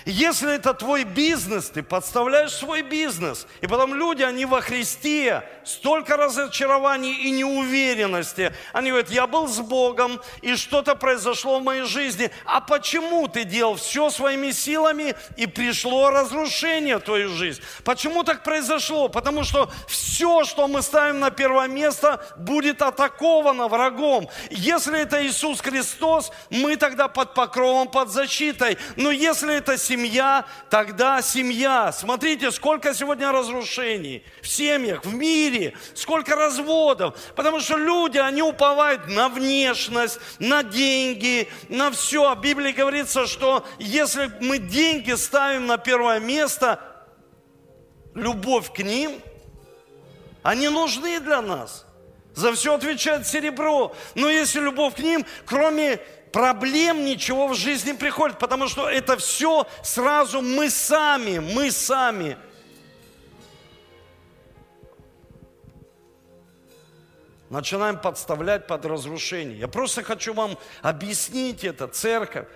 если это твой бизнес, ты подставляешь свой бизнес. И потом люди, они во Христе, столько разочарований и неуверенности. Они говорят, я был с Богом, и что-то произошло в моей жизни. А почему ты делал все своими силами, и пришло разрушение в твою жизнь? Почему так произошло? Потому что все, что мы ставим на первое место, будет атаковано врагом. Если это Иисус Христос, мы тогда под покровом, под защитой. Но если это семья, тогда семья. Смотрите, сколько сегодня разрушений в семьях, в мире, сколько разводов. Потому что люди, они уповают на внешность, на деньги, на все. А в Библии говорится, что если мы деньги ставим на первое место, любовь к ним, они нужны для нас. За все отвечает серебро. Но если любовь к ним, кроме проблем ничего в жизни не приходит, потому что это все сразу мы сами, мы сами. Начинаем подставлять под разрушение. Я просто хочу вам объяснить это, церковь.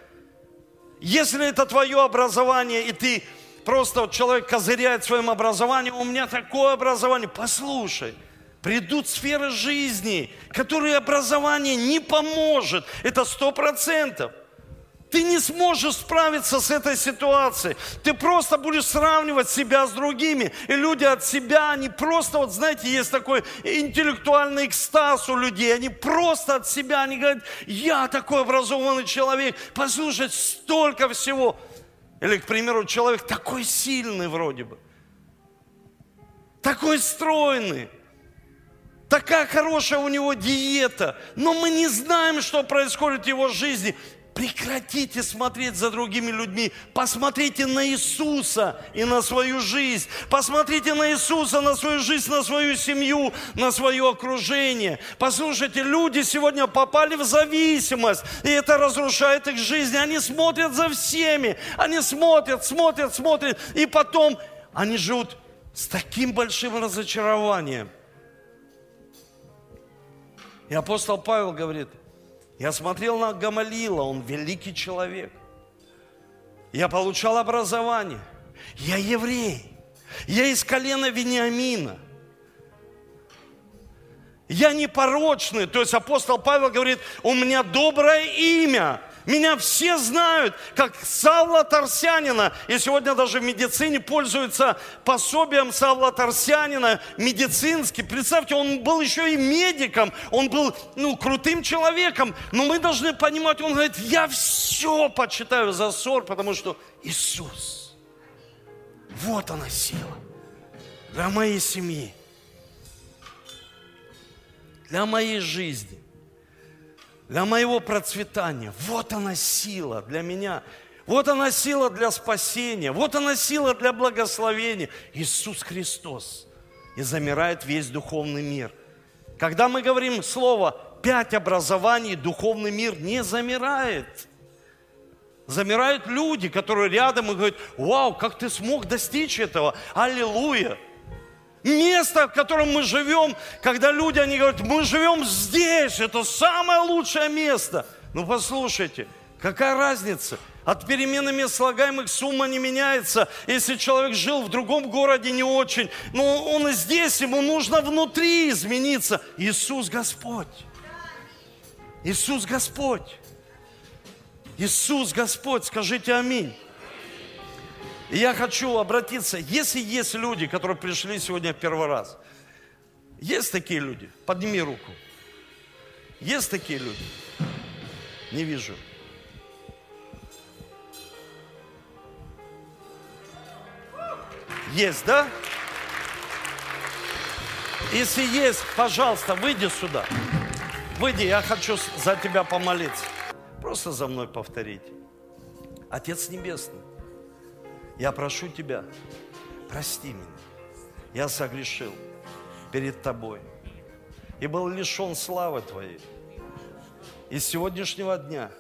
Если это твое образование, и ты просто вот человек козыряет своим образованием, у меня такое образование, послушай – Придут сферы жизни, которые образование не поможет. Это сто процентов. Ты не сможешь справиться с этой ситуацией. Ты просто будешь сравнивать себя с другими. И люди от себя, они просто, вот знаете, есть такой интеллектуальный экстаз у людей. Они просто от себя, они говорят, я такой образованный человек. Послушать, столько всего. Или, к примеру, человек такой сильный вроде бы. Такой стройный. Такая хорошая у него диета, но мы не знаем, что происходит в его жизни. Прекратите смотреть за другими людьми. Посмотрите на Иисуса и на свою жизнь. Посмотрите на Иисуса, на свою жизнь, на свою семью, на свое окружение. Послушайте, люди сегодня попали в зависимость, и это разрушает их жизнь. Они смотрят за всеми. Они смотрят, смотрят, смотрят. И потом они живут с таким большим разочарованием. И апостол Павел говорит, я смотрел на Гамалила, он великий человек. Я получал образование. Я еврей. Я из колена Вениамина. Я непорочный. То есть апостол Павел говорит, у меня доброе имя. Меня все знают, как Савла Тарсянина. И сегодня даже в медицине пользуются пособием Савла Тарсянина, медицинский. Представьте, он был еще и медиком, он был, ну, крутым человеком. Но мы должны понимать, он говорит, я все почитаю за ссор, потому что Иисус, вот она сила для моей семьи, для моей жизни для моего процветания. Вот она сила для меня. Вот она сила для спасения. Вот она сила для благословения. Иисус Христос. и замирает весь духовный мир. Когда мы говорим слово «пять образований», духовный мир не замирает. Замирают люди, которые рядом и говорят, вау, как ты смог достичь этого, аллилуйя. Место, в котором мы живем, когда люди, они говорят, мы живем здесь, это самое лучшее место. Ну послушайте, какая разница? От перемены мест слагаемых сумма не меняется. Если человек жил в другом городе не очень, но он и здесь, ему нужно внутри измениться. Иисус Господь. Иисус Господь. Иисус Господь, скажите аминь. Я хочу обратиться, если есть люди, которые пришли сегодня в первый раз, есть такие люди? Подними руку. Есть такие люди? Не вижу. Есть, да? Если есть, пожалуйста, выйди сюда. Выйди, я хочу за тебя помолиться. Просто за мной повторить. Отец Небесный, я прошу Тебя, прости меня. Я согрешил перед Тобой и был лишен славы Твоей. И с сегодняшнего дня,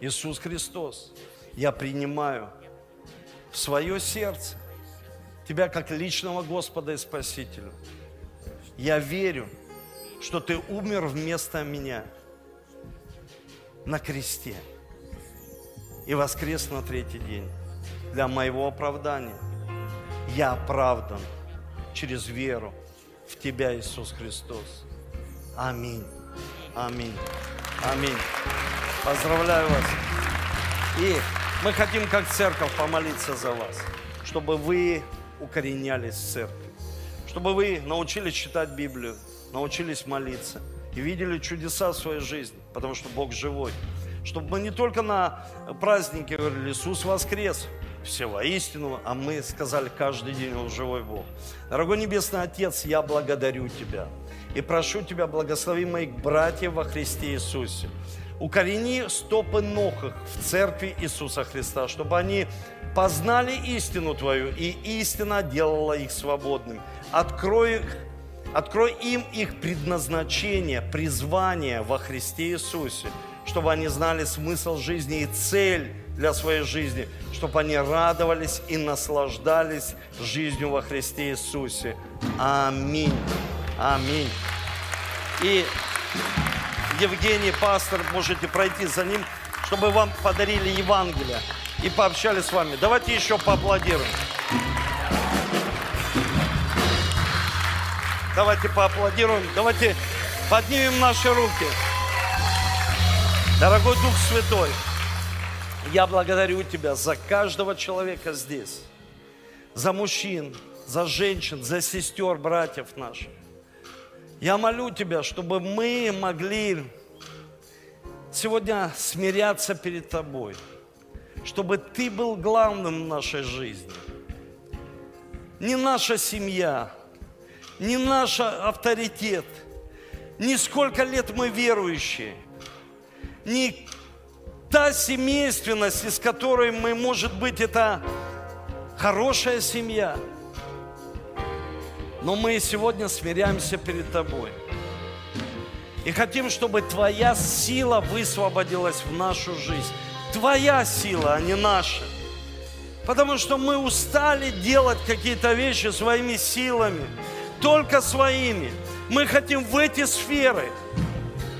Иисус Христос, я принимаю в свое сердце Тебя как личного Господа и Спасителя. Я верю, что Ты умер вместо меня на кресте и воскрес на третий день для моего оправдания. Я оправдан через веру в Тебя, Иисус Христос. Аминь. Аминь. Аминь. Поздравляю вас. И мы хотим, как церковь, помолиться за вас, чтобы вы укоренялись в церкви. Чтобы вы научились читать Библию, научились молиться и видели чудеса в своей жизни, потому что Бог живой. Чтобы мы не только на празднике говорили «Иисус воскрес», все воистину, а мы сказали каждый день, Он живой Бог. Дорогой Небесный Отец, я благодарю Тебя и прошу Тебя, благослови моих братьев во Христе Иисусе. Укорени стопы ног их в церкви Иисуса Христа, чтобы они познали истину Твою, и истина делала их свободными. Открой, их, открой им их предназначение, призвание во Христе Иисусе, чтобы они знали смысл жизни и цель для своей жизни, чтобы они радовались и наслаждались жизнью во Христе Иисусе. Аминь. Аминь. И Евгений, пастор, можете пройти за ним, чтобы вам подарили Евангелие и пообщались с вами. Давайте еще поаплодируем. Давайте поаплодируем, давайте поднимем наши руки. Дорогой Дух Святой, я благодарю Тебя за каждого человека здесь, за мужчин, за женщин, за сестер, братьев наших. Я молю Тебя, чтобы мы могли сегодня смиряться перед Тобой – чтобы Ты был главным в нашей жизни. Не наша семья, не наш авторитет, не сколько лет мы верующие, не та семейственность, из которой мы, может быть, это хорошая семья. Но мы сегодня смиряемся перед Тобой. И хотим, чтобы Твоя сила высвободилась в нашу жизнь. Твоя сила, а не наша. Потому что мы устали делать какие-то вещи своими силами, только своими. Мы хотим в эти сферы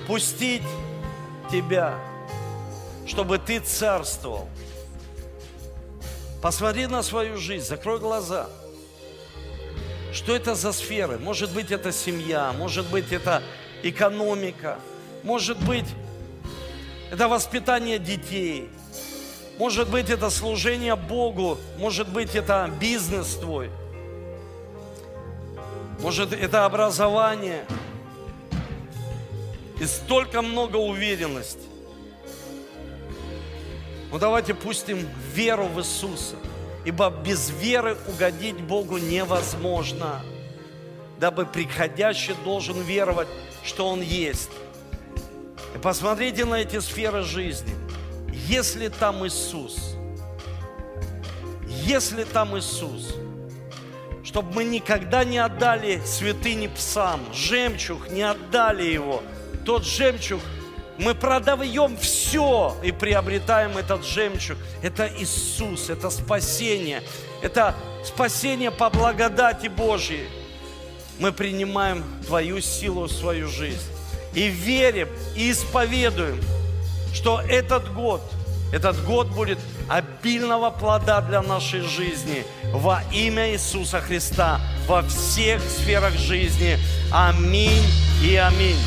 пустить Тебя, чтобы Ты царствовал. Посмотри на свою жизнь, закрой глаза. Что это за сферы? Может быть, это семья, может быть, это экономика, может быть, это воспитание детей. Может быть, это служение Богу. Может быть, это бизнес твой. Может, это образование. И столько много уверенности. Ну давайте пустим веру в Иисуса. Ибо без веры угодить Богу невозможно. Дабы приходящий должен веровать, что Он есть. И посмотрите на эти сферы жизни. Если там Иисус, если там Иисус, чтобы мы никогда не отдали святыни псам, жемчуг, не отдали его. Тот жемчуг, мы продаем все и приобретаем этот жемчуг. Это Иисус, это спасение, это спасение по благодати Божьей. Мы принимаем Твою силу в свою жизнь и верим, и исповедуем, что этот год, этот год будет обильного плода для нашей жизни во имя Иисуса Христа во всех сферах жизни. Аминь и аминь.